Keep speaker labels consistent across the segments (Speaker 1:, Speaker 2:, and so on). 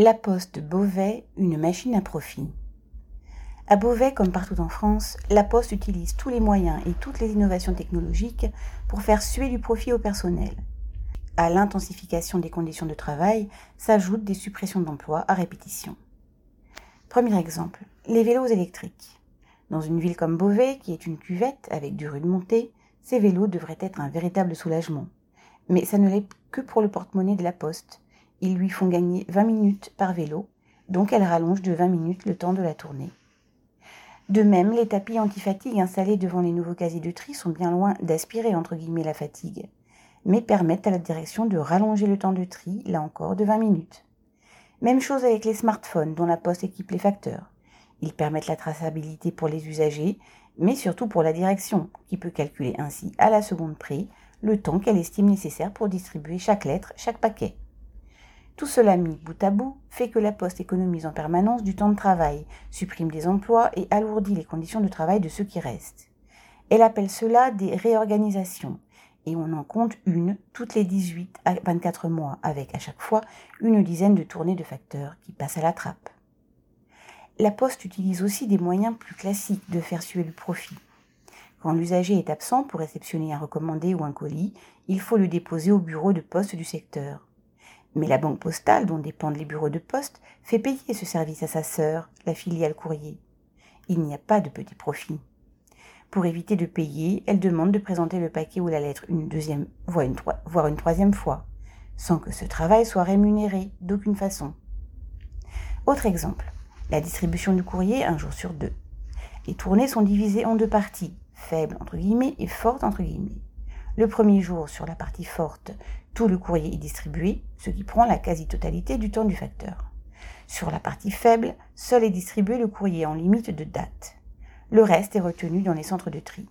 Speaker 1: La Poste Beauvais, une machine à profit. À Beauvais, comme partout en France, la Poste utilise tous les moyens et toutes les innovations technologiques pour faire suer du profit au personnel. À l'intensification des conditions de travail s'ajoutent des suppressions d'emplois à répétition. Premier exemple, les vélos électriques. Dans une ville comme Beauvais, qui est une cuvette avec du rue de montée, ces vélos devraient être un véritable soulagement. Mais ça ne l'est que pour le porte-monnaie de la Poste ils lui font gagner 20 minutes par vélo, donc elle rallonge de 20 minutes le temps de la tournée. De même, les tapis anti-fatigue installés devant les nouveaux casiers de tri sont bien loin d'aspirer entre guillemets la fatigue, mais permettent à la direction de rallonger le temps de tri, là encore, de 20 minutes. Même chose avec les smartphones dont la poste équipe les facteurs. Ils permettent la traçabilité pour les usagers, mais surtout pour la direction, qui peut calculer ainsi à la seconde près le temps qu'elle estime nécessaire pour distribuer chaque lettre, chaque paquet. Tout cela mis bout à bout fait que la Poste économise en permanence du temps de travail, supprime des emplois et alourdit les conditions de travail de ceux qui restent. Elle appelle cela des réorganisations, et on en compte une toutes les 18 à 24 mois, avec à chaque fois une dizaine de tournées de facteurs qui passent à la trappe. La Poste utilise aussi des moyens plus classiques de faire suer le profit. Quand l'usager est absent pour réceptionner un recommandé ou un colis, il faut le déposer au bureau de poste du secteur. Mais la banque postale, dont dépendent les bureaux de poste, fait payer ce service à sa sœur, la filiale courrier. Il n'y a pas de petit profit. Pour éviter de payer, elle demande de présenter le paquet ou la lettre une deuxième, voire une, troisième fois, sans que ce travail soit rémunéré d'aucune façon. Autre exemple, la distribution du courrier un jour sur deux. Les tournées sont divisées en deux parties, faibles entre guillemets et fortes entre guillemets. Le premier jour, sur la partie forte, tout le courrier est distribué, ce qui prend la quasi-totalité du temps du facteur. Sur la partie faible, seul est distribué le courrier en limite de date. Le reste est retenu dans les centres de tri.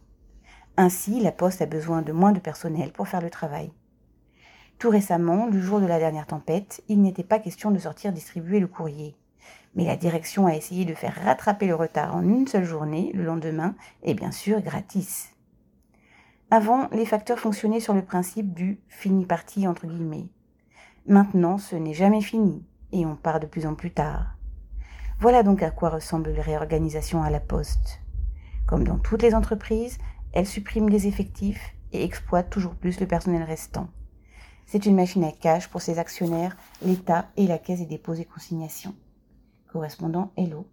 Speaker 1: Ainsi, la poste a besoin de moins de personnel pour faire le travail. Tout récemment, le jour de la dernière tempête, il n'était pas question de sortir distribuer le courrier. Mais la direction a essayé de faire rattraper le retard en une seule journée, le lendemain, et bien sûr gratis. Avant, les facteurs fonctionnaient sur le principe du fini parti entre guillemets. Maintenant, ce n'est jamais fini et on part de plus en plus tard. Voilà donc à quoi ressemble les réorganisations à la poste. Comme dans toutes les entreprises, elle supprime des effectifs et exploite toujours plus le personnel restant. C'est une machine à cash pour ses actionnaires, l'État et la Caisse des dépôts et consignations. Correspondant Hello